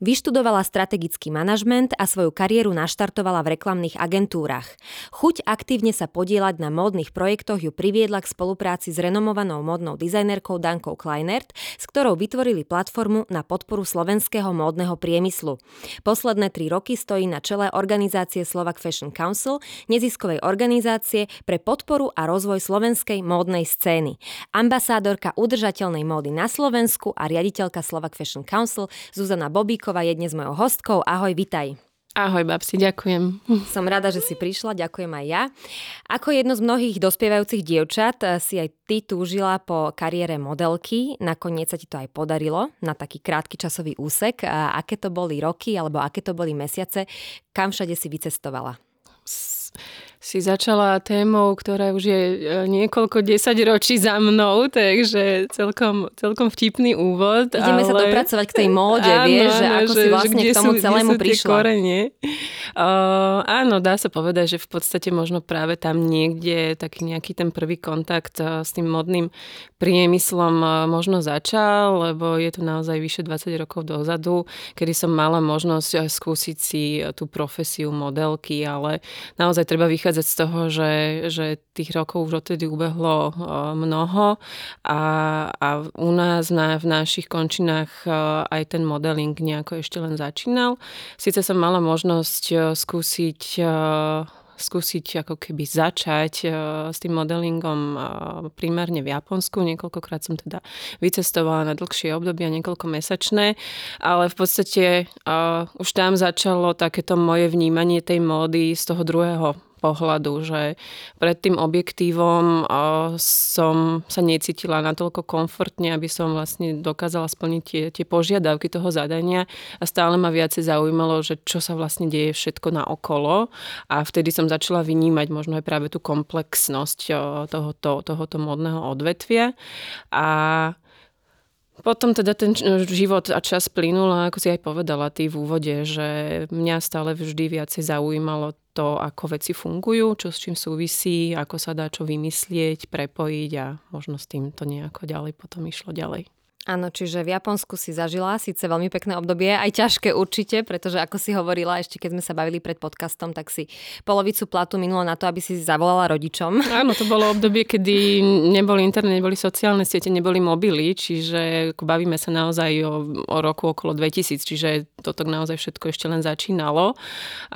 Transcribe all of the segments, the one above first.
Vyštudovala strategický manažment a svoju kariéru naštartovala v reklamných agentúrach. Chuť aktívne sa podielať na módnych projektoch ju priviedla k spolupráci s renomovanou módnou dizajnerkou Dankou Kleinert, s ktorou vytvorili platformu na podporu slovenského módneho priemyslu. Posledné tri roky stojí na čele organizácie Slovak Fashion Council, neziskovej organizácie pre podporu a rozvoj slovenskej módnej scény. Ambasádorka udržateľnej módy na Slovensku a riaditeľka Slovak Fashion Council Zuzana Bobíko Ďurčíková je dnes mojou hostkou. Ahoj, vitaj. Ahoj, babsi, ďakujem. Som rada, že si prišla, ďakujem aj ja. Ako jedno z mnohých dospievajúcich dievčat eh, si aj ty túžila po kariére modelky, nakoniec sa ti to aj podarilo na taký krátky časový úsek. A aké to boli roky, alebo aké to boli mesiace, kam všade si vycestovala? Si začala témou, ktorá už je e, niekoľko desať ročí za mnou, takže celkom, celkom vtipný úvod. Ideme ale... sa dopracovať k tej móde, áno, vieš, že ako že, si vlastne že k tomu sú, celému prišla. Korene. Uh, áno, dá sa povedať, že v podstate možno práve tam niekde taký nejaký ten prvý kontakt uh, s tým modným priemyslom uh, možno začal, lebo je to naozaj vyše 20 rokov dozadu, kedy som mala možnosť skúsiť si tú profesiu modelky, ale naozaj treba vychádzať vychádzať z toho, že, že tých rokov už odtedy ubehlo mnoho a, a u nás na, v našich končinách aj ten modeling nejako ešte len začínal. Sice som mala možnosť skúsiť skúsiť ako keby začať s tým modelingom primárne v Japonsku. Niekoľkokrát som teda vycestovala na dlhšie obdobia, niekoľko mesačné, ale v podstate už tam začalo takéto moje vnímanie tej módy z toho druhého pohľadu, že pred tým objektívom som sa necítila natoľko komfortne, aby som vlastne dokázala splniť tie, tie požiadavky toho zadania. A stále ma viacej zaujímalo, že čo sa vlastne deje všetko na okolo. A vtedy som začala vynímať možno aj práve tú komplexnosť tohoto, tohoto modného odvetvia. A potom teda ten život a čas plynul a ako si aj povedala ty v úvode, že mňa stále vždy viacej zaujímalo to, ako veci fungujú, čo s čím súvisí, ako sa dá čo vymyslieť, prepojiť a možno s tým to nejako ďalej potom išlo ďalej. Áno, čiže v Japonsku si zažila síce veľmi pekné obdobie, aj ťažké určite, pretože ako si hovorila, ešte keď sme sa bavili pred podcastom, tak si polovicu platu minulo na to, aby si zavolala rodičom. Áno, to bolo obdobie, kedy neboli internet, neboli sociálne siete, neboli mobily, čiže bavíme sa naozaj o, o roku okolo 2000, čiže toto naozaj všetko ešte len začínalo.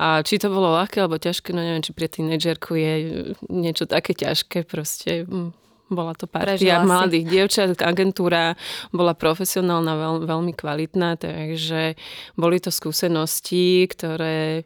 A či to bolo ľahké alebo ťažké, no neviem, či pre tínedžerku je niečo také ťažké, proste hm, bola to partia mladých dievčat, agentúra bola profesionálna, veľ, veľmi kvalitná, takže boli to skúsenosti, ktoré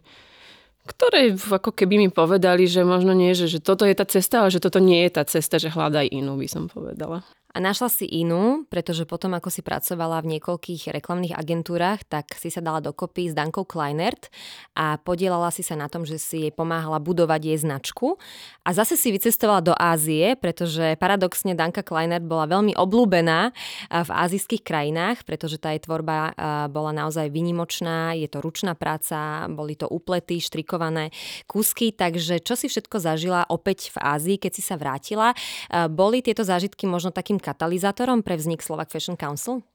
ktoré ako keby mi povedali, že možno nie, že, že toto je tá cesta, ale že toto nie je tá cesta, že hľadaj inú, by som povedala. A našla si inú, pretože potom, ako si pracovala v niekoľkých reklamných agentúrach, tak si sa dala dokopy s Dankou Kleinert a podielala si sa na tom, že si jej pomáhala budovať jej značku. A zase si vycestovala do Ázie, pretože paradoxne Danka Kleinert bola veľmi oblúbená v azijských krajinách, pretože tá jej tvorba bola naozaj vynimočná, je to ručná práca, boli to uplety, štrikované kúsky, takže čo si všetko zažila opäť v Ázii, keď si sa vrátila? Boli tieto zážitky možno takým katalizátorom pre vznik Slovak Fashion Council?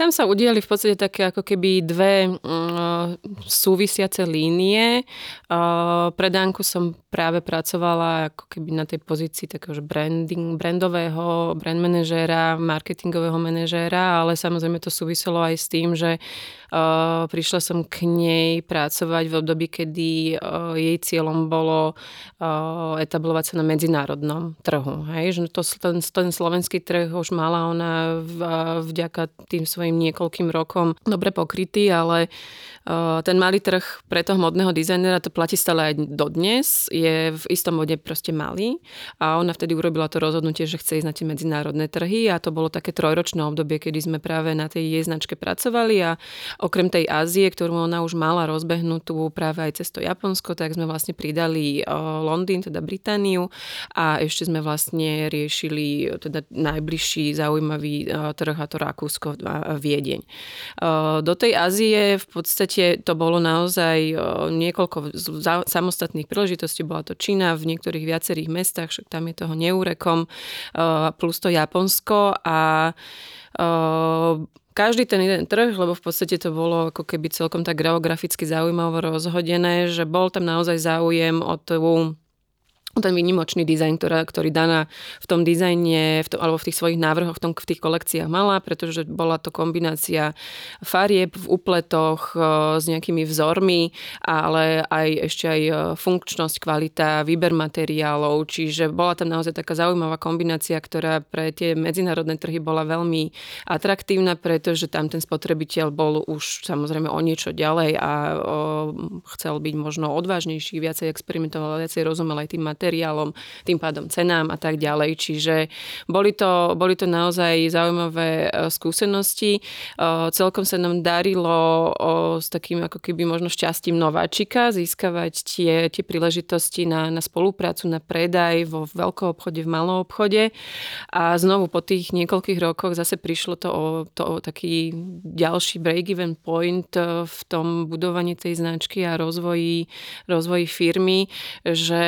Tam sa udiali v podstate také ako keby dve uh, súvisiace línie. Uh, pre Danku som práve pracovala ako keby na tej pozícii takého branding, brandového, brand manažéra, marketingového manažéra, ale samozrejme to súviselo aj s tým, že uh, prišla som k nej pracovať v období, kedy uh, jej cieľom bolo uh, etablovať sa na medzinárodnom trhu. Hej? Že to, ten, ten slovenský trh už mala ona v, vďaka tým svojim niekoľkým rokom dobre pokrytý, ale ten malý trh pre toho modného dizajnera, to platí stále aj dodnes, je v istom bode proste malý. A ona vtedy urobila to rozhodnutie, že chce ísť na tie medzinárodné trhy a to bolo také trojročné obdobie, kedy sme práve na tej jej značke pracovali. A okrem tej Ázie, ktorú ona už mala rozbehnutú práve aj cez to Japonsko, tak sme vlastne pridali Londýn, teda Britániu. A ešte sme vlastne riešili teda najbližší zaujímavý trh a to Rakúsko a Viedeň. Do tej Ázie v podstate podstate to bolo naozaj niekoľko samostatných príležitostí. Bola to Čína v niektorých viacerých mestách, však tam je toho neúrekom, plus to Japonsko a každý ten jeden trh, lebo v podstate to bolo ako keby celkom tak geograficky zaujímavo rozhodené, že bol tam naozaj záujem o tú ten výnimočný dizajn, ktorá, ktorý Dana v tom dizajne v tom, alebo v tých svojich návrhoch v, tom, v tých kolekciách mala, pretože bola to kombinácia farieb v upletoch e, s nejakými vzormi, ale aj ešte aj e, funkčnosť, kvalita, výber materiálov, čiže bola tam naozaj taká zaujímavá kombinácia, ktorá pre tie medzinárodné trhy bola veľmi atraktívna, pretože tam ten spotrebiteľ bol už samozrejme o niečo ďalej a o, chcel byť možno odvážnejší, viacej experimentoval, viacej rozumel aj tým materiálom materiálom, tým pádom cenám a tak ďalej. Čiže boli to, boli to naozaj zaujímavé e, skúsenosti. E, celkom sa nám darilo s takým ako keby možno šťastím nováčika získavať tie, tie príležitosti na, na spoluprácu, na predaj vo veľkom obchode, v malom obchode. A znovu po tých niekoľkých rokoch zase prišlo to o, to o taký ďalší break-even point e, v tom budovaní tej značky a rozvoji, rozvoji firmy, že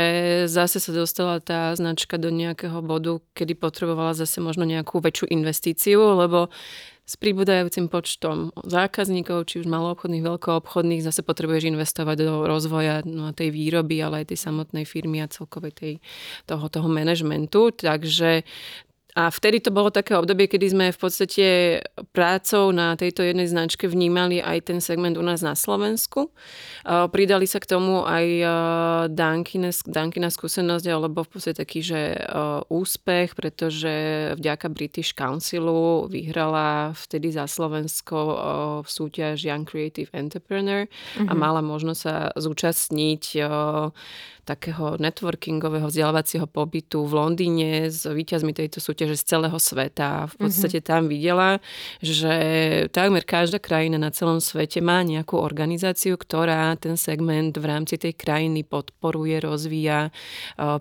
za zase sa dostala tá značka do nejakého bodu, kedy potrebovala zase možno nejakú väčšiu investíciu, lebo s pribúdajúcim počtom zákazníkov, či už maloobchodných, veľkoobchodných, zase potrebuješ investovať do rozvoja no, tej výroby, ale aj tej samotnej firmy a celkovej tej, toho, toho manažmentu. Takže a vtedy to bolo také obdobie, kedy sme v podstate prácou na tejto jednej značke vnímali aj ten segment u nás na Slovensku. Pridali sa k tomu aj Dankina, Dankina skúsenosť, alebo v podstate taký, že úspech, pretože vďaka British Councilu vyhrala vtedy za Slovensko v súťaž Young Creative Entrepreneur mm-hmm. a mhm. mala možnosť sa zúčastniť takého networkingového vzdelávacieho pobytu v Londýne s víťazmi tejto súťaže z celého sveta. V podstate mm-hmm. tam videla, že takmer každá krajina na celom svete má nejakú organizáciu, ktorá ten segment v rámci tej krajiny podporuje, rozvíja, e,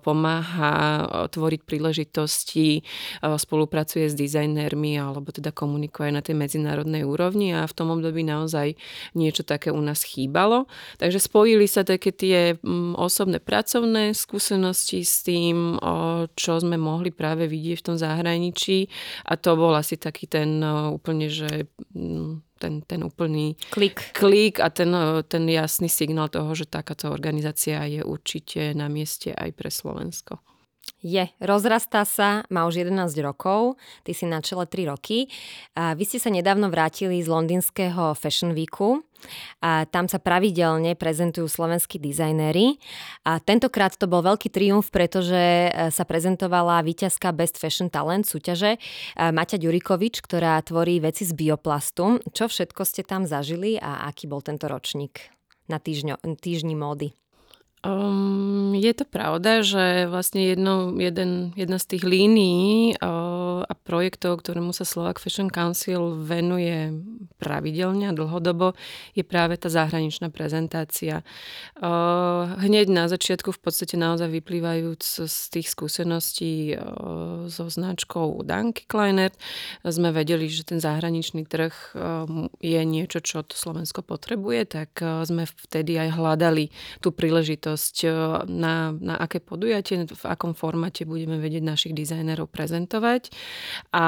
pomáha e, tvoriť príležitosti, e, spolupracuje s dizajnérmi alebo teda komunikuje na tej medzinárodnej úrovni a v tom období naozaj niečo také u nás chýbalo. Takže spojili sa také tie osobné pracovné skúsenosti s tým, čo sme mohli práve vidieť v tom zahraničí a to bol asi taký ten úplne, že ten, ten úplný klik. klik a ten, ten jasný signál toho, že takáto organizácia je určite na mieste aj pre Slovensko. Je, rozrastá sa, má už 11 rokov, ty si na čele 3 roky. Vy ste sa nedávno vrátili z londýnskeho Fashion Weeku. A tam sa pravidelne prezentujú slovenskí dizajnéri. A tentokrát to bol veľký triumf, pretože e, sa prezentovala víťazka Best Fashion Talent súťaže e, Maťa Ďurikovič, ktorá tvorí veci z bioplastu. Čo všetko ste tam zažili a aký bol tento ročník na týždňo, týždni módy? Um, je to pravda, že vlastne jedno, jeden, jedna z tých línií uh, projektov, ktorému sa Slovak Fashion Council venuje pravidelne a dlhodobo, je práve tá zahraničná prezentácia. Hneď na začiatku v podstate naozaj vyplývajúc z tých skúseností so značkou Danky Kleinert, sme vedeli, že ten zahraničný trh je niečo, čo to Slovensko potrebuje, tak sme vtedy aj hľadali tú príležitosť na, na aké podujatie, v akom formáte budeme vedieť našich dizajnerov prezentovať. A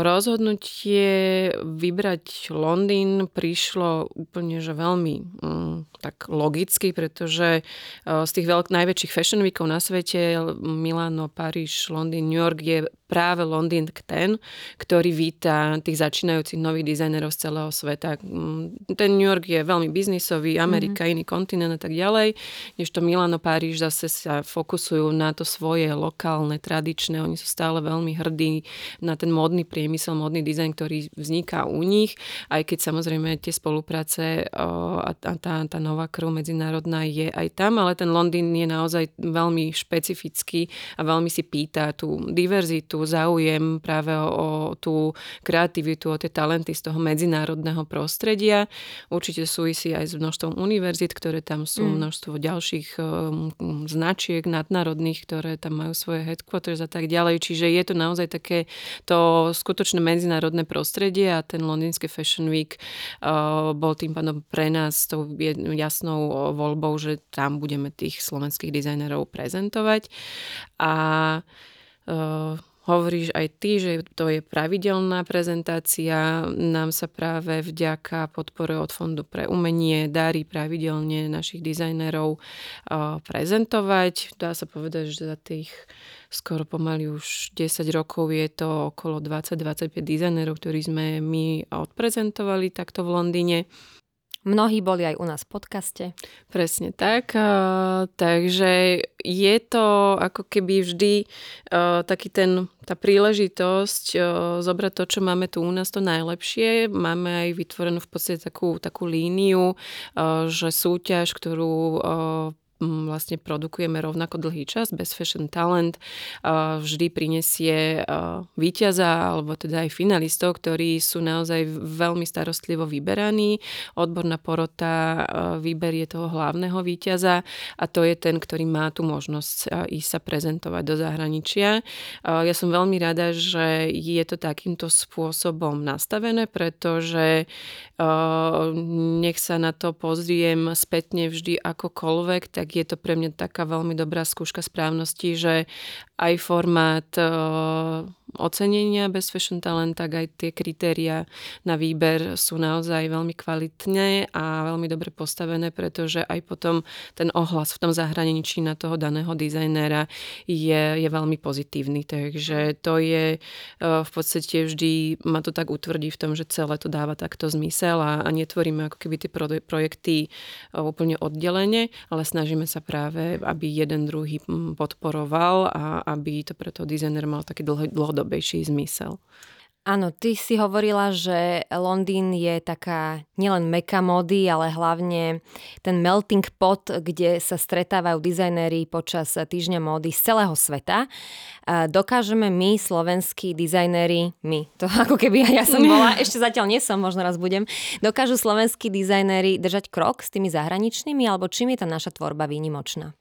rozhodnutie vybrať Londýn prišlo úplne že veľmi mm, tak logicky, pretože z tých veľk, najväčších fashion weekov na svete Milano, Paríž, Londýn, New York je práve Londýn ten, ktorý víta tých začínajúcich nových dizajnerov z celého sveta. Mm, ten New York je veľmi biznisový, Amerika, mm-hmm. iný kontinent a tak ďalej, to Milano, Páriž zase sa fokusujú na to svoje lokálne, tradičné, oni sú stále veľmi hrdí na ten modný priemysel, modný dizajn, ktorý vzniká u nich, aj keď samozrejme tie spolupráce a tá, tá nová krv medzinárodná je aj tam, ale ten Londýn je naozaj veľmi špecifický a veľmi si pýta tú diverzitu, záujem práve o, tú kreativitu, o tie talenty z toho medzinárodného prostredia. Určite súvisí aj s množstvom univerzít, ktoré tam sú, mm. množstvo ďalších um, značiek nadnárodných, ktoré tam majú svoje headquarters a tak ďalej. Čiže je to naozaj také to skutočné medzinárodné prostredie a ten londýnsky Fashion Week uh, bol tým pádom pre nás tou jasnou voľbou, že tam budeme tých slovenských dizajnerov prezentovať. A uh, Hovoríš aj ty, že to je pravidelná prezentácia. Nám sa práve vďaka podpore od Fondu pre umenie darí pravidelne našich dizajnerov prezentovať. Dá sa povedať, že za tých skoro pomaly už 10 rokov je to okolo 20-25 dizajnerov, ktorí sme my odprezentovali takto v Londýne. Mnohí boli aj u nás v podcaste. Presne tak. Takže je to ako keby vždy taký ten, tá príležitosť zobrať to, čo máme tu u nás to najlepšie. Máme aj vytvorenú v podstate takú, takú líniu, že súťaž, ktorú vlastne produkujeme rovnako dlhý čas. Bez Fashion Talent vždy prinesie víťaza alebo teda aj finalistov, ktorí sú naozaj veľmi starostlivo vyberaní. Odborná porota vyberie toho hlavného víťaza a to je ten, ktorý má tú možnosť ísť sa prezentovať do zahraničia. Ja som veľmi rada, že je to takýmto spôsobom nastavené, pretože nech sa na to pozriem spätne vždy akokoľvek, tak je to pre mňa taká veľmi dobrá skúška správnosti, že aj formát ocenenia bez Fashion Talent, tak aj tie kritéria na výber sú naozaj veľmi kvalitné a veľmi dobre postavené, pretože aj potom ten ohlas v tom zahraničí na toho daného dizajnéra je, je veľmi pozitívny. Takže to je v podstate vždy, ma to tak utvrdí v tom, že celé to dáva takto zmysel a, a netvoríme ako keby tie projekty úplne oddelenie, ale snažíme sa práve, aby jeden druhý podporoval a aby to pre toho dizajnera mal taký dlhodobejší zmysel. Áno, ty si hovorila, že Londýn je taká nielen meka mody, ale hlavne ten melting pot, kde sa stretávajú dizajnéri počas týždňa módy z celého sveta. Dokážeme my, slovenskí dizajnéri, my, to ako keby ja som bola, ešte zatiaľ nie som, možno raz budem, dokážu slovenskí dizajnéri držať krok s tými zahraničnými, alebo čím je tá naša tvorba výnimočná?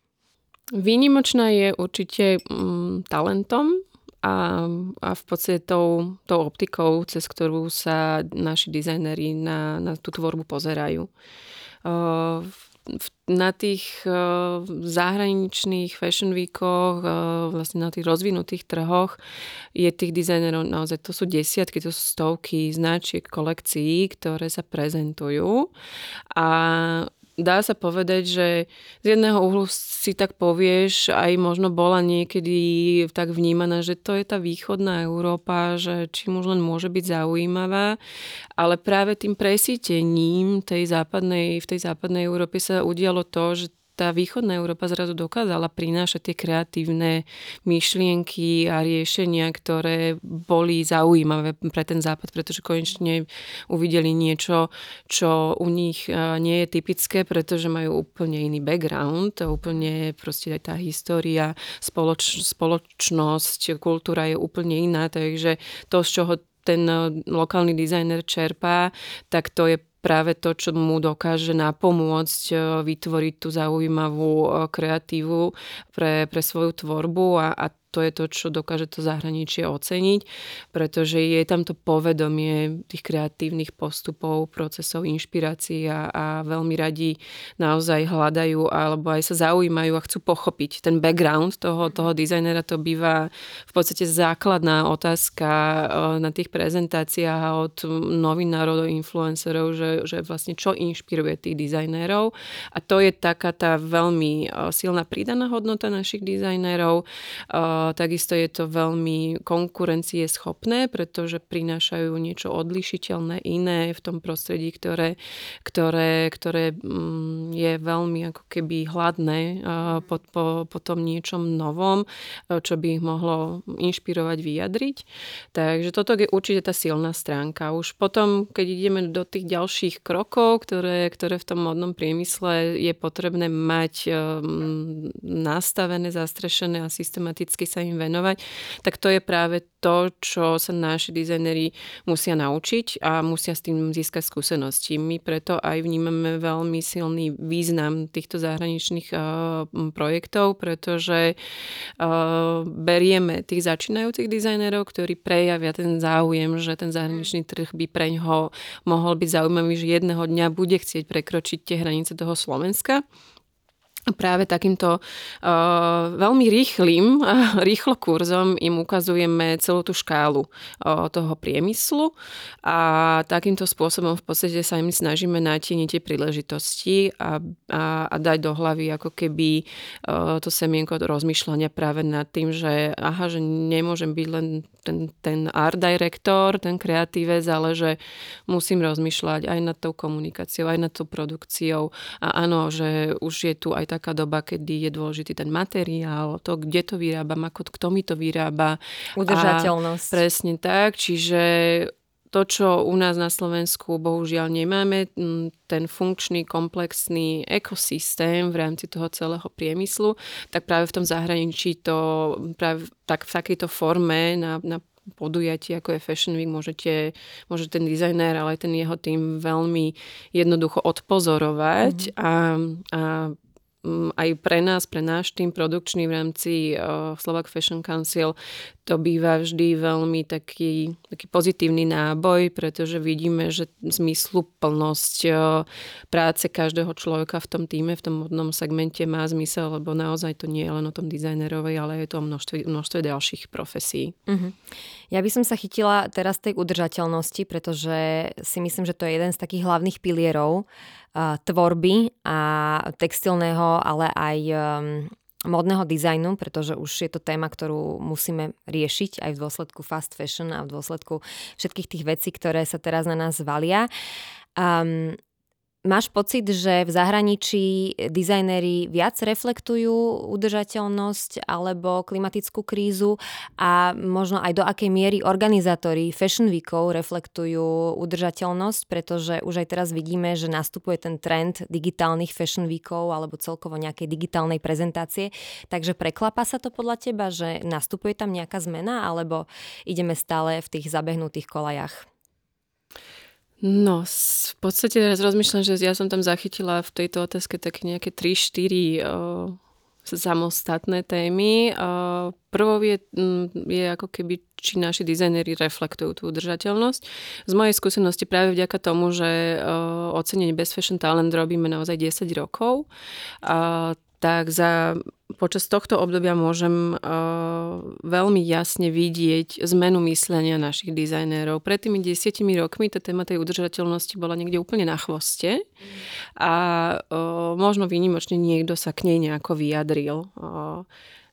Výnimočná je určite mm, talentom, a, a v podstate tou, tou optikou, cez ktorú sa naši dizajneri na, na tú tvorbu pozerajú. Na tých zahraničných fashion weekoch, vlastne na tých rozvinutých trhoch je tých dizajnerov naozaj, to sú desiatky, to sú stovky značiek, kolekcií, ktoré sa prezentujú a dá sa povedať, že z jedného uhlu si tak povieš, aj možno bola niekedy tak vnímaná, že to je tá východná Európa, že už len môže byť zaujímavá, ale práve tým presítením tej západnej, v tej západnej Európe sa udialo to, že tá východná Európa zrazu dokázala prinášať tie kreatívne myšlienky a riešenia, ktoré boli zaujímavé pre ten západ, pretože konečne uvideli niečo, čo u nich e, nie je typické, pretože majú úplne iný background, úplne proste aj tá história, spoloč, spoločnosť, kultúra je úplne iná, takže to, z čoho ten e, lokálny dizajner čerpá, tak to je práve to, čo mu dokáže napomôcť e, vytvoriť tú zaujímavú e, kreatívu pre, pre svoju tvorbu a, a to je to, čo dokáže to zahraničie oceniť, pretože je tam to povedomie tých kreatívnych postupov, procesov, inšpirácií a, a veľmi radi naozaj hľadajú alebo aj sa zaujímajú a chcú pochopiť ten background toho, toho dizajnera. To býva v podstate základná otázka eh, na tých prezentáciách od novinárov do influencerov, že, že vlastne čo inšpiruje tých dizajnérov. A to je taká tá veľmi eh, silná pridaná hodnota našich dizajnérov eh, takisto je to veľmi konkurencieschopné, pretože prinášajú niečo odlišiteľné, iné v tom prostredí, ktoré, ktoré, ktoré mm, je veľmi ako keby hladné po, po, po tom niečom novom, čo by ich mohlo inšpirovať, vyjadriť. Takže toto je určite tá silná stránka. Už potom, keď ideme do tých ďalších krokov, ktoré, ktoré v tom modnom priemysle je potrebné mať um, nastavené, zastrešené a systematicky sa im venovať, tak to je práve to, čo sa naši dizajneri musia naučiť a musia s tým získať skúsenosti. My preto aj vnímame veľmi silný význam týchto zahraničných uh, projektov, pretože uh, berieme tých začínajúcich dizajnerov, ktorí prejavia ten záujem, že ten zahraničný trh by pre ňoho mohol byť zaujímavý, že jedného dňa bude chcieť prekročiť tie hranice toho Slovenska práve takýmto uh, veľmi rýchlým, rýchlo kurzom im ukazujeme celú tú škálu uh, toho priemyslu. A takýmto spôsobom v podstate sa im snažíme natieniť tie príležitosti a, a, a dať do hlavy ako keby uh, to semienko rozmýšľania práve nad tým, že aha, že nemôžem byť len ten, ten art director, ten kreatívec, ale že musím rozmýšľať aj nad tou komunikáciou, aj nad tou produkciou. A áno, že už je tu aj taká doba, kedy je dôležitý ten materiál, to, kde to vyrábam, ako kto mi to vyrába. Udržateľnosť. A presne tak, čiže to, čo u nás na Slovensku bohužiaľ nemáme, ten funkčný, komplexný ekosystém v rámci toho celého priemyslu, tak práve v tom zahraničí to práve tak v takejto forme na, na podujatí, ako je Fashion Week, môžete, môže ten dizajner, ale aj ten jeho tým veľmi jednoducho odpozorovať mm-hmm. a, a aj pre nás, pre náš tým produkčný v rámci uh, Slovak Fashion Council, to býva vždy veľmi taký, taký pozitívny náboj, pretože vidíme, že zmysluplnosť uh, práce každého človeka v tom týme, v tom modnom segmente má zmysel, lebo naozaj to nie je len o tom dizajnerovej, ale je to o množstve, množstve ďalších profesí. Uh-huh. Ja by som sa chytila teraz tej udržateľnosti, pretože si myslím, že to je jeden z takých hlavných pilierov tvorby a textilného, ale aj modného dizajnu, pretože už je to téma, ktorú musíme riešiť aj v dôsledku fast fashion a v dôsledku všetkých tých vecí, ktoré sa teraz na nás valia. Um, Máš pocit, že v zahraničí dizajnéri viac reflektujú udržateľnosť alebo klimatickú krízu a možno aj do akej miery organizátori Fashion Weekov reflektujú udržateľnosť, pretože už aj teraz vidíme, že nastupuje ten trend digitálnych Fashion Weekov alebo celkovo nejakej digitálnej prezentácie. Takže preklapa sa to podľa teba, že nastupuje tam nejaká zmena alebo ideme stále v tých zabehnutých kolajach? No, v podstate teraz rozmýšľam, že ja som tam zachytila v tejto otázke tak nejaké 3-4 samostatné témy. O, prvou je, je ako keby, či naši dizajneri reflektujú tú udržateľnosť. Z mojej skúsenosti práve vďaka tomu, že o, ocenenie Best Fashion Talent robíme naozaj 10 rokov, a, tak za, počas tohto obdobia môžem uh, veľmi jasne vidieť zmenu myslenia našich dizajnérov. Pred tými desiatimi rokmi tá téma tej udržateľnosti bola niekde úplne na chvoste a uh, možno výnimočne niekto sa k nej nejako vyjadril. Uh,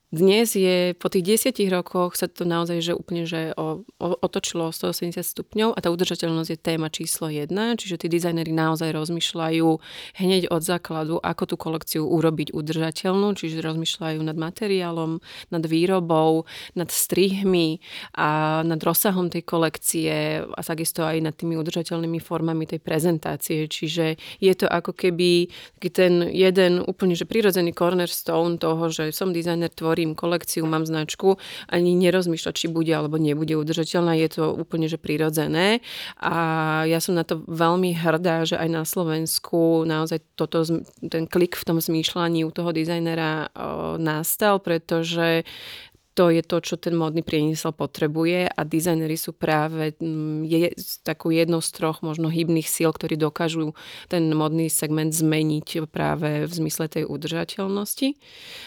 dnes je, po tých desiatich rokoch sa to naozaj že úplne že o, o, otočilo o 180 stupňov a tá udržateľnosť je téma číslo jedna, čiže tí dizajneri naozaj rozmýšľajú hneď od základu, ako tú kolekciu urobiť udržateľnú, čiže rozmýšľajú nad materiálom, nad výrobou, nad strihmi a nad rozsahom tej kolekcie a takisto aj nad tými udržateľnými formami tej prezentácie, čiže je to ako keby ten jeden úplne že prirodzený cornerstone toho, že som dizajner, tvorím tvorím kolekciu, mám značku, ani nerozmýšľať, či bude alebo nebude udržateľná. Je to úplne že prirodzené a ja som na to veľmi hrdá, že aj na Slovensku naozaj toto, ten klik v tom zmýšľaní u toho dizajnera nastal, pretože to je to, čo ten módny priemysel potrebuje a dizajnery sú práve mm, je, takú jednou z troch možno hybných síl, ktorí dokážu ten módny segment zmeniť práve v zmysle tej udržateľnosti.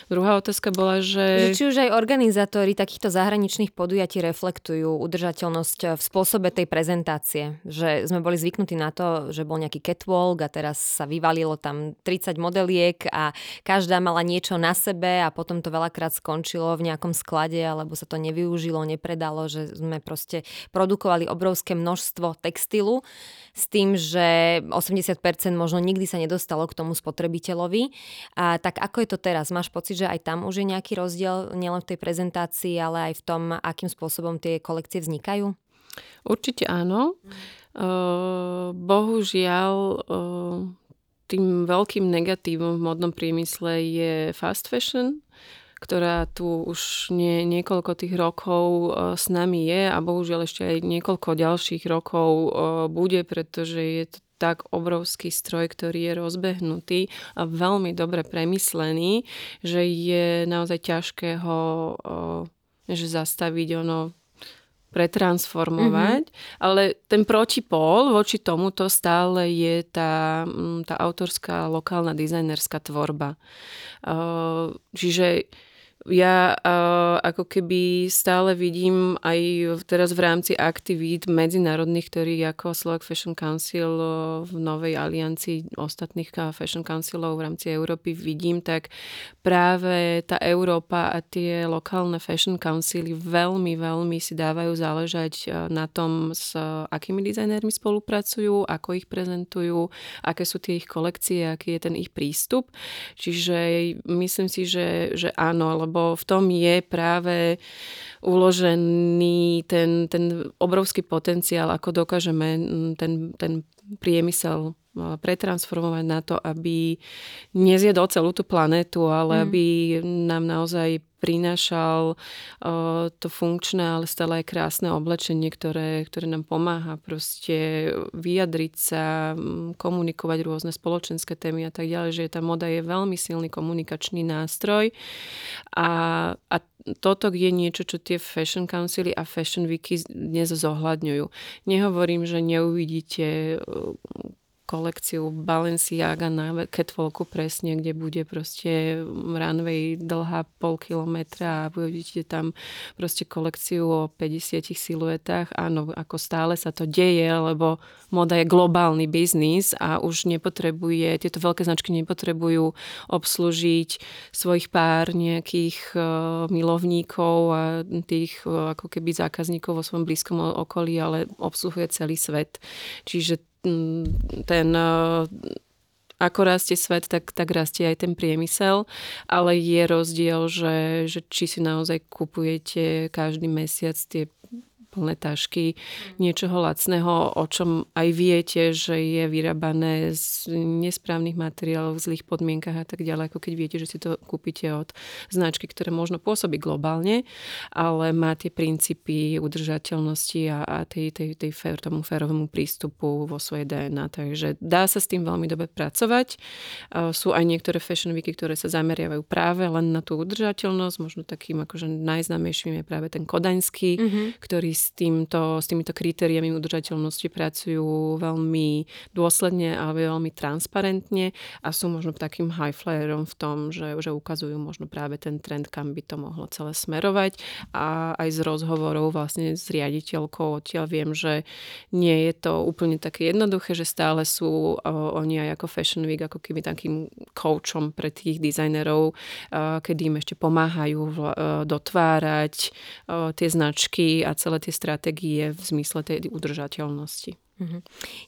Druhá otázka bola, že... že či už aj organizátori takýchto zahraničných podujatí reflektujú udržateľnosť v spôsobe tej prezentácie. Že sme boli zvyknutí na to, že bol nejaký catwalk a teraz sa vyvalilo tam 30 modeliek a každá mala niečo na sebe a potom to veľakrát skončilo v nejakom sklade sklade alebo sa to nevyužilo, nepredalo, že sme proste produkovali obrovské množstvo textilu s tým, že 80% možno nikdy sa nedostalo k tomu spotrebiteľovi. A tak ako je to teraz? Máš pocit, že aj tam už je nejaký rozdiel nielen v tej prezentácii, ale aj v tom, akým spôsobom tie kolekcie vznikajú? Určite áno. Uh, bohužiaľ uh, tým veľkým negatívom v modnom priemysle je fast fashion, ktorá tu už nie, niekoľko tých rokov uh, s nami je a bohužiaľ ešte aj niekoľko ďalších rokov uh, bude, pretože je to tak obrovský stroj, ktorý je rozbehnutý a veľmi dobre premyslený, že je naozaj ťažké ho uh, že zastaviť ono pretransformovať, mm-hmm. ale ten protipol voči tomuto stále je tá, tá autorská lokálna dizajnerská tvorba. Čiže ja ako keby stále vidím aj teraz v rámci aktivít medzinárodných, ktorí ako Slovak Fashion Council v novej aliancii ostatných Fashion Councilov v rámci Európy vidím, tak práve tá Európa a tie lokálne Fashion Councily veľmi, veľmi si dávajú záležať na tom, s akými dizajnérmi spolupracujú, ako ich prezentujú, aké sú tie ich kolekcie, aký je ten ich prístup. Čiže myslím si, že, že áno, lebo lebo v tom je práve uložený ten, ten obrovský potenciál, ako dokážeme ten, ten priemysel pretransformovať na to, aby nezjedol celú tú planetu, ale mm. aby nám naozaj prinášal uh, to funkčné, ale stále aj krásne oblečenie, ktoré, ktoré nám pomáha proste vyjadriť sa, komunikovať rôzne spoločenské témy a tak ďalej, že tá moda je veľmi silný komunikačný nástroj a, a toto je niečo, čo tie fashion councily a fashion wiki dnes zohľadňujú. Nehovorím, že neuvidíte kolekciu Balenciaga na catwalku presne, kde bude proste runway dlhá pol kilometra a budete tam proste kolekciu o 50 siluetách. Áno, ako stále sa to deje, lebo moda je globálny biznis a už nepotrebuje, tieto veľké značky nepotrebujú obslúžiť svojich pár nejakých uh, milovníkov a tých uh, ako keby zákazníkov vo svojom blízkom okolí, ale obsluhuje celý svet. Čiže ten ako rastie svet, tak, tak rastie aj ten priemysel, ale je rozdiel, že, že či si naozaj kupujete každý mesiac tie plné tašky niečoho lacného, o čom aj viete, že je vyrábané z nesprávnych materiálov, v zlých podmienkach a tak ďalej, ako keď viete, že si to kúpite od značky, ktoré možno pôsobí globálne, ale má tie princípy udržateľnosti a, a tej, tej, tej fér, tomu férovému prístupu vo svojej DNA. Takže dá sa s tým veľmi dobre pracovať. Sú aj niektoré fashion weeky, ktoré sa zameriavajú práve len na tú udržateľnosť. Možno takým akože najznámejším je práve ten kodaňský, mm-hmm. ktorý s, týmto, s týmito kritériami udržateľnosti pracujú veľmi dôsledne a veľmi transparentne a sú možno takým high flyerom v tom, že, že ukazujú možno práve ten trend, kam by to mohlo celé smerovať. A aj z rozhovorov vlastne s riaditeľkou odtiaľ viem, že nie je to úplne také jednoduché, že stále sú uh, oni aj ako Fashion Week ako keby takým coachom pre tých dizajnerov, uh, kedy im ešte pomáhajú dotvárať tie značky a celé tie tie stratégie v zmysle tej udržateľnosti. Mhm.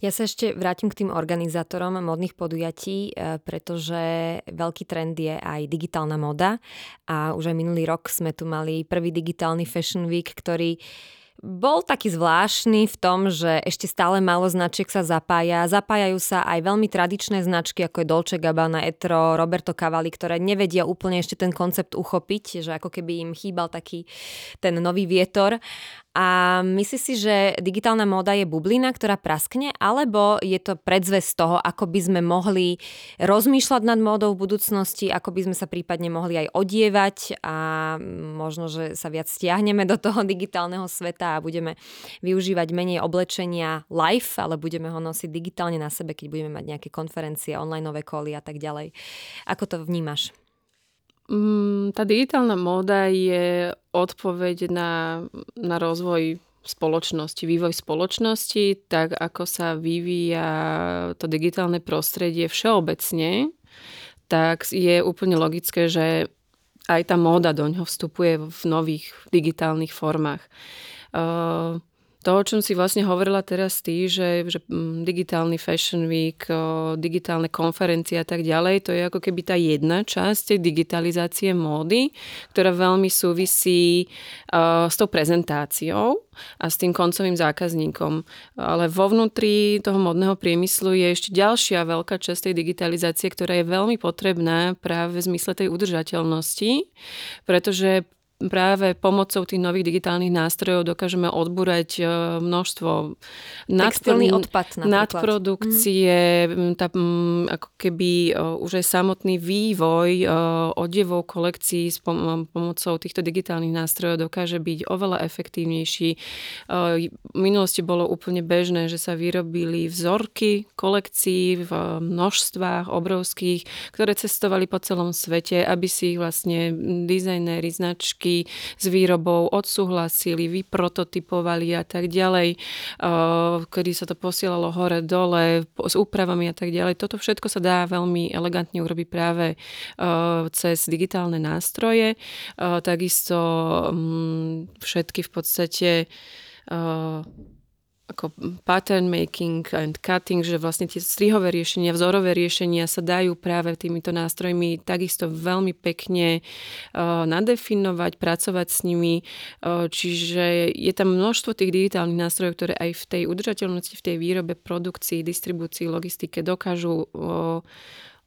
Ja sa ešte vrátim k tým organizátorom modných podujatí, e, pretože veľký trend je aj digitálna moda a už aj minulý rok sme tu mali prvý digitálny Fashion Week, ktorý bol taký zvláštny v tom, že ešte stále málo značiek sa zapája. Zapájajú sa aj veľmi tradičné značky, ako je Dolce Gabbana, Etro, Roberto Cavalli, ktoré nevedia úplne ešte ten koncept uchopiť, že ako keby im chýbal taký ten nový vietor. A myslíš si, že digitálna móda je bublina, ktorá praskne, alebo je to predzvesť toho, ako by sme mohli rozmýšľať nad módou v budúcnosti, ako by sme sa prípadne mohli aj odievať a možno, že sa viac stiahneme do toho digitálneho sveta a budeme využívať menej oblečenia live, ale budeme ho nosiť digitálne na sebe, keď budeme mať nejaké konferencie, online koly a tak ďalej. Ako to vnímaš? Mm, tá digitálna móda je odpoveď na, na rozvoj spoločnosti, vývoj spoločnosti, tak ako sa vyvíja to digitálne prostredie všeobecne, tak je úplne logické, že aj tá móda do ňoho vstupuje v nových digitálnych formách. Uh, to, o čom si vlastne hovorila teraz ty, že, že mm, digitálny Fashion Week, digitálne konferencie a tak ďalej, to je ako keby tá jedna časť digitalizácie módy, ktorá veľmi súvisí uh, s tou prezentáciou a s tým koncovým zákazníkom. Ale vo vnútri toho modného priemyslu je ešte ďalšia veľká časť tej digitalizácie, ktorá je veľmi potrebná práve v zmysle tej udržateľnosti, pretože práve pomocou tých nových digitálnych nástrojov dokážeme odbúrať e, množstvo Textilný odpad nadprodukcie, mm. tá, ako keby e, už aj samotný vývoj e, odevov kolekcií s pomocou týchto digitálnych nástrojov dokáže byť oveľa efektívnejší. V minulosti bolo úplne bežné, že sa vyrobili vzorky kolekcií v množstvách obrovských, ktoré cestovali po celom svete, aby si ich vlastne dizajnéri, značky, s výrobou odsúhlasili, vyprototypovali a tak ďalej, kedy sa to posielalo hore, dole, s úpravami a tak ďalej. Toto všetko sa dá veľmi elegantne urobiť práve cez digitálne nástroje. Takisto mm, všetky v podstate ako pattern making and cutting, že vlastne tie strihové riešenia, vzorové riešenia sa dajú práve týmito nástrojmi takisto veľmi pekne uh, nadefinovať, pracovať s nimi. Uh, čiže je tam množstvo tých digitálnych nástrojov, ktoré aj v tej udržateľnosti, v tej výrobe, produkcii, distribúcii, logistike dokážu uh,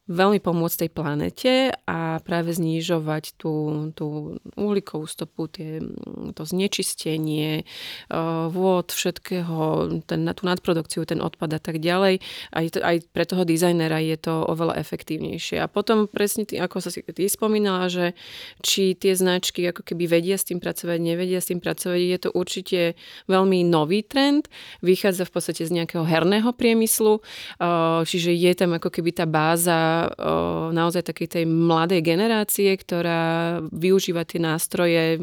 veľmi pomôcť tej planete a práve znižovať tú, tú uhlíkovú stopu, tie, to znečistenie, uh, vôd, všetkého, ten, tú nadprodukciu, ten odpad a tak ďalej. Aj, to, aj pre toho dizajnera je to oveľa efektívnejšie. A potom presne, tý, ako sa si ty spomínala, že či tie značky ako keby vedia s tým pracovať, nevedia s tým pracovať, je to určite veľmi nový trend. Vychádza v podstate z nejakého herného priemyslu, uh, čiže je tam ako keby tá báza naozaj takej tej mladej generácie, ktorá využíva tie nástroje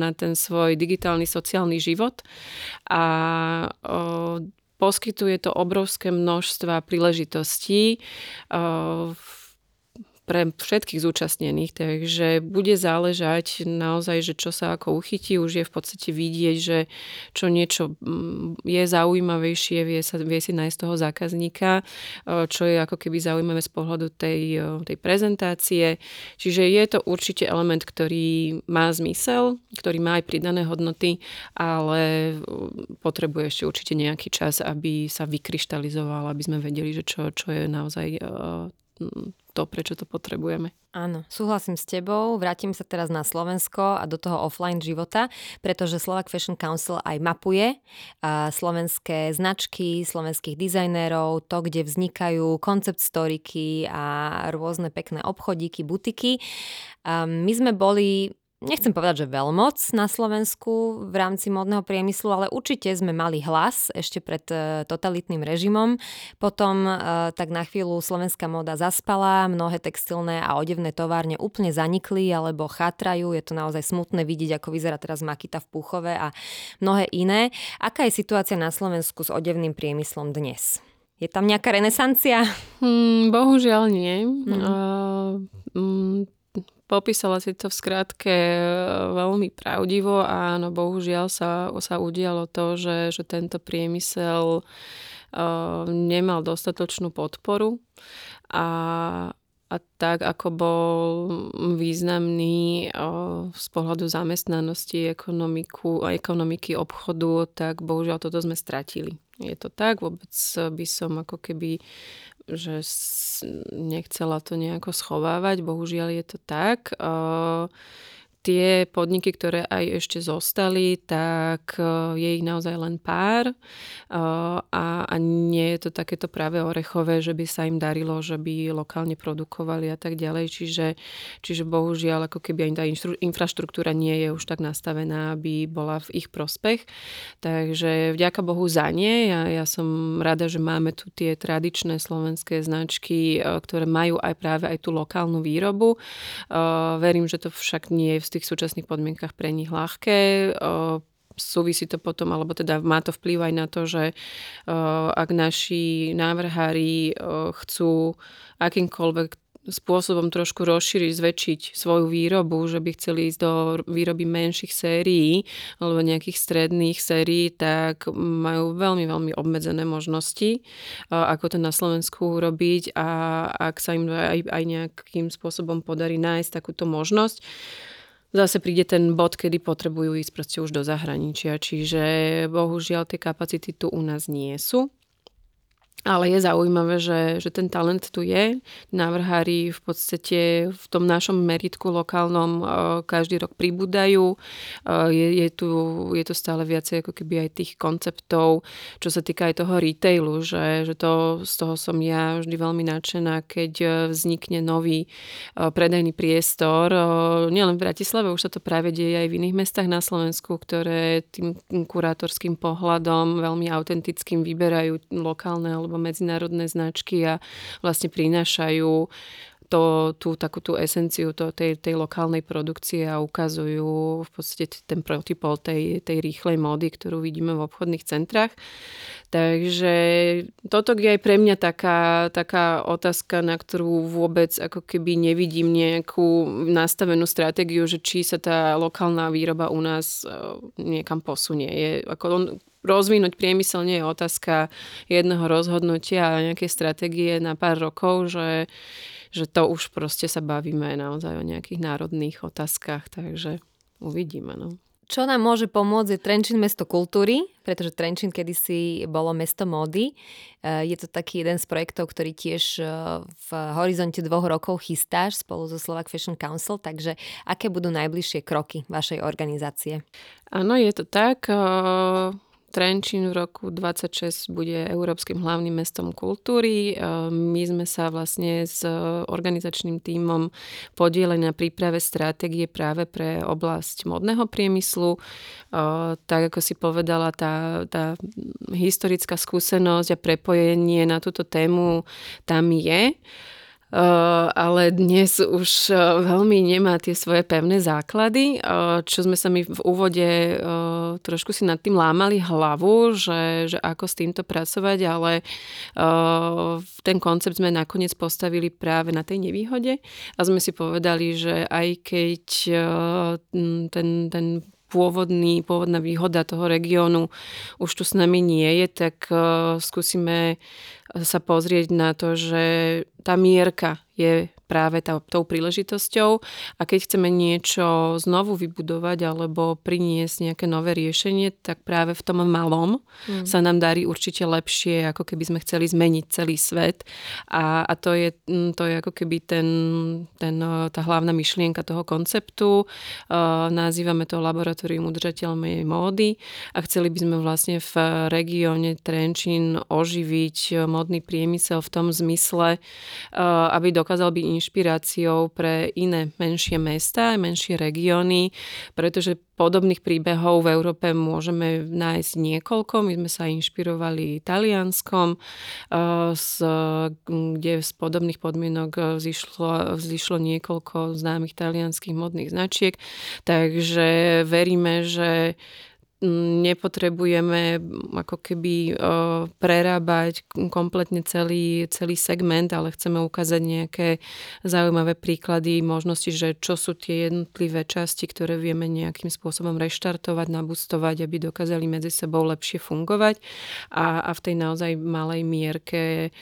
na ten svoj digitálny sociálny život a poskytuje to obrovské množstva príležitostí o, pre všetkých zúčastnených, takže bude záležať naozaj, že čo sa ako uchytí, už je v podstate vidieť, že čo niečo mm, je zaujímavejšie, vie, sa, vie si nájsť toho zákazníka, čo je ako keby zaujímavé z pohľadu tej, tej prezentácie. Čiže je to určite element, ktorý má zmysel, ktorý má aj pridané hodnoty, ale potrebuje ešte určite nejaký čas, aby sa vykryštalizoval, aby sme vedeli, že čo, čo je naozaj to, prečo to potrebujeme. Áno, súhlasím s tebou. Vrátim sa teraz na Slovensko a do toho offline života, pretože Slovak Fashion Council aj mapuje slovenské značky, slovenských dizajnérov, to, kde vznikajú koncept storiky a rôzne pekné obchodíky, butiky. My sme boli nechcem povedať, že veľmoc na Slovensku v rámci modného priemyslu, ale určite sme mali hlas ešte pred e, totalitným režimom. Potom e, tak na chvíľu slovenská móda zaspala, mnohé textilné a odevné továrne úplne zanikli alebo chátrajú. Je to naozaj smutné vidieť, ako vyzerá teraz Makita v Púchove a mnohé iné. Aká je situácia na Slovensku s odevným priemyslom dnes? Je tam nejaká renesancia? Hmm, bohužiaľ nie. Hmm. Uh, Popísala si to v skratke e, veľmi pravdivo a áno, bohužiaľ sa, sa udialo to, že, že tento priemysel uh, nemal dostatočnú podporu a, a tak, ako bol významný uh, z pohľadu zamestnanosti, ekonomiku, ekonomiky obchodu, tak bohužiaľ toto sme stratili. Je to tak, vôbec by som ako keby že nechcela to nejako schovávať, bohužiaľ je to tak tie podniky, ktoré aj ešte zostali, tak e, je ich naozaj len pár e, a, a nie je to takéto práve orechové, že by sa im darilo, že by lokálne produkovali a tak ďalej. Čiže, čiže bohužiaľ, ako keby aj tá infraštruktúra nie je už tak nastavená, aby bola v ich prospech. Takže vďaka Bohu za nie. Ja, ja som rada, že máme tu tie tradičné slovenské značky, e, ktoré majú aj práve aj tú lokálnu výrobu. Verím, že to však nie je v tých súčasných podmienkach pre nich ľahké. Súvisí to potom, alebo teda má to vplyv aj na to, že ak naši návrhári chcú akýmkoľvek spôsobom trošku rozšíriť, zväčšiť svoju výrobu, že by chceli ísť do výroby menších sérií alebo nejakých stredných sérií, tak majú veľmi, veľmi obmedzené možnosti, ako to na Slovensku urobiť a ak sa im aj, aj nejakým spôsobom podarí nájsť takúto možnosť, zase príde ten bod, kedy potrebujú ísť proste už do zahraničia. Čiže bohužiaľ tie kapacity tu u nás nie sú. Ale je zaujímavé, že, že ten talent tu je. Návrhári v podstate v tom našom meritku lokálnom e, každý rok pribúdajú. E, je, je, tu, je tu stále viacej ako keby aj tých konceptov, čo sa týka aj toho retailu, že, že to, z toho som ja vždy veľmi nadšená, keď vznikne nový e, predajný priestor. Nielen v Bratislave, už sa to práve deje aj v iných mestách na Slovensku, ktoré tým kurátorským pohľadom veľmi autentickým vyberajú lokálne alebo medzinárodné značky a vlastne prinášajú to, tú takú tú esenciu to, tej, tej lokálnej produkcie a ukazujú v podstate ten protipol tej, tej rýchlej módy, ktorú vidíme v obchodných centrách. Takže toto je aj pre mňa taká, taká otázka, na ktorú vôbec ako keby nevidím nejakú nastavenú stratégiu, že či sa tá lokálna výroba u nás e, niekam posunie. Je, ako on, rozvinúť priemysel nie je otázka jedného rozhodnutia a nejakej stratégie na pár rokov, že, že to už proste sa bavíme naozaj o nejakých národných otázkach, takže uvidíme. No. Čo nám môže pomôcť je Trenčín mesto kultúry, pretože Trenčín kedysi bolo mesto módy. E, je to taký jeden z projektov, ktorý tiež e, v horizonte dvoch rokov chystáš spolu so Slovak Fashion Council, takže aké budú najbližšie kroky vašej organizácie? Áno, je to tak. Trenčín v roku 26 bude Európskym hlavným mestom kultúry. E, my sme sa vlastne s organizačným tímom podielili na príprave stratégie práve pre oblasť modného priemyslu. E, tak ako si povedala, tá, tá historická skúsenosť a prepojenie na túto tému tam je. Ale dnes už veľmi nemá tie svoje pevné základy, čo sme sa mi v úvode trošku si nad tým lámali hlavu, že, že ako s týmto pracovať, ale ten koncept sme nakoniec postavili práve na tej nevýhode a sme si povedali, že aj keď ten, ten pôvodný, pôvodná výhoda toho regiónu už tu s nami nie je, tak skúsime sa pozrieť na to, že tá mierka je práve tá, tou príležitosťou a keď chceme niečo znovu vybudovať alebo priniesť nejaké nové riešenie, tak práve v tom malom mm. sa nám darí určite lepšie, ako keby sme chceli zmeniť celý svet a, a to, je, mm, to je ako keby ten, ten, tá hlavná myšlienka toho konceptu. Uh, nazývame to laboratórium udržateľnej módy a chceli by sme vlastne v regióne Trenčín oživiť modný priemysel v tom zmysle, uh, aby dokázal byť inšpiráciou pre iné menšie mesta, menšie regióny, pretože podobných príbehov v Európe môžeme nájsť niekoľko. My sme sa inšpirovali Talianskom, eh, kde z podobných podmienok vzýšlo, vzýšlo niekoľko známych talianských modných značiek. Takže veríme, že nepotrebujeme ako keby prerábať kompletne celý, celý segment, ale chceme ukázať nejaké zaujímavé príklady, možnosti, že čo sú tie jednotlivé časti, ktoré vieme nejakým spôsobom reštartovať, nabustovať, aby dokázali medzi sebou lepšie fungovať a, a v tej naozaj malej mierke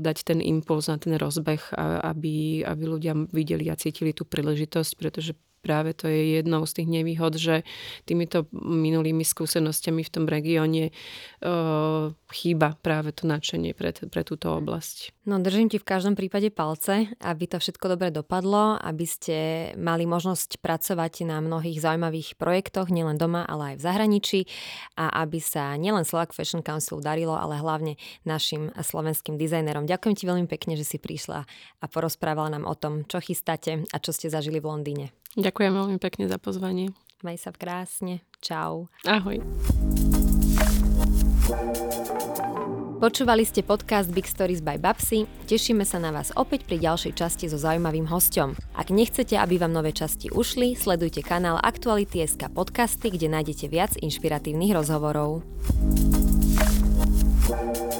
dať ten impuls na ten rozbeh, aby, aby ľudia videli a cítili tú príležitosť, pretože práve to je jednou z tých nevýhod, že týmito minulými skúsenosťami v tom regióne uh, chýba práve to nadšenie pre, pre túto oblasť. No držím ti v každom prípade palce, aby to všetko dobre dopadlo, aby ste mali možnosť pracovať na mnohých zaujímavých projektoch, nielen doma, ale aj v zahraničí a aby sa nielen Slovak Fashion Council darilo, ale hlavne našim slovenským dizajnerom. Ďakujem ti veľmi pekne, že si prišla a porozprávala nám o tom, čo chystáte a čo ste zažili v Londýne. Ďakujem veľmi pekne za pozvanie. Maj sa krásne. Čau. Ahoj. Počúvali ste podcast Big Stories by Babsy. Tešíme sa na vás opäť pri ďalšej časti so zaujímavým hostom. Ak nechcete, aby vám nové časti ušli, sledujte kanál Aktuality.sk podcasty, kde nájdete viac inšpiratívnych rozhovorov. thank you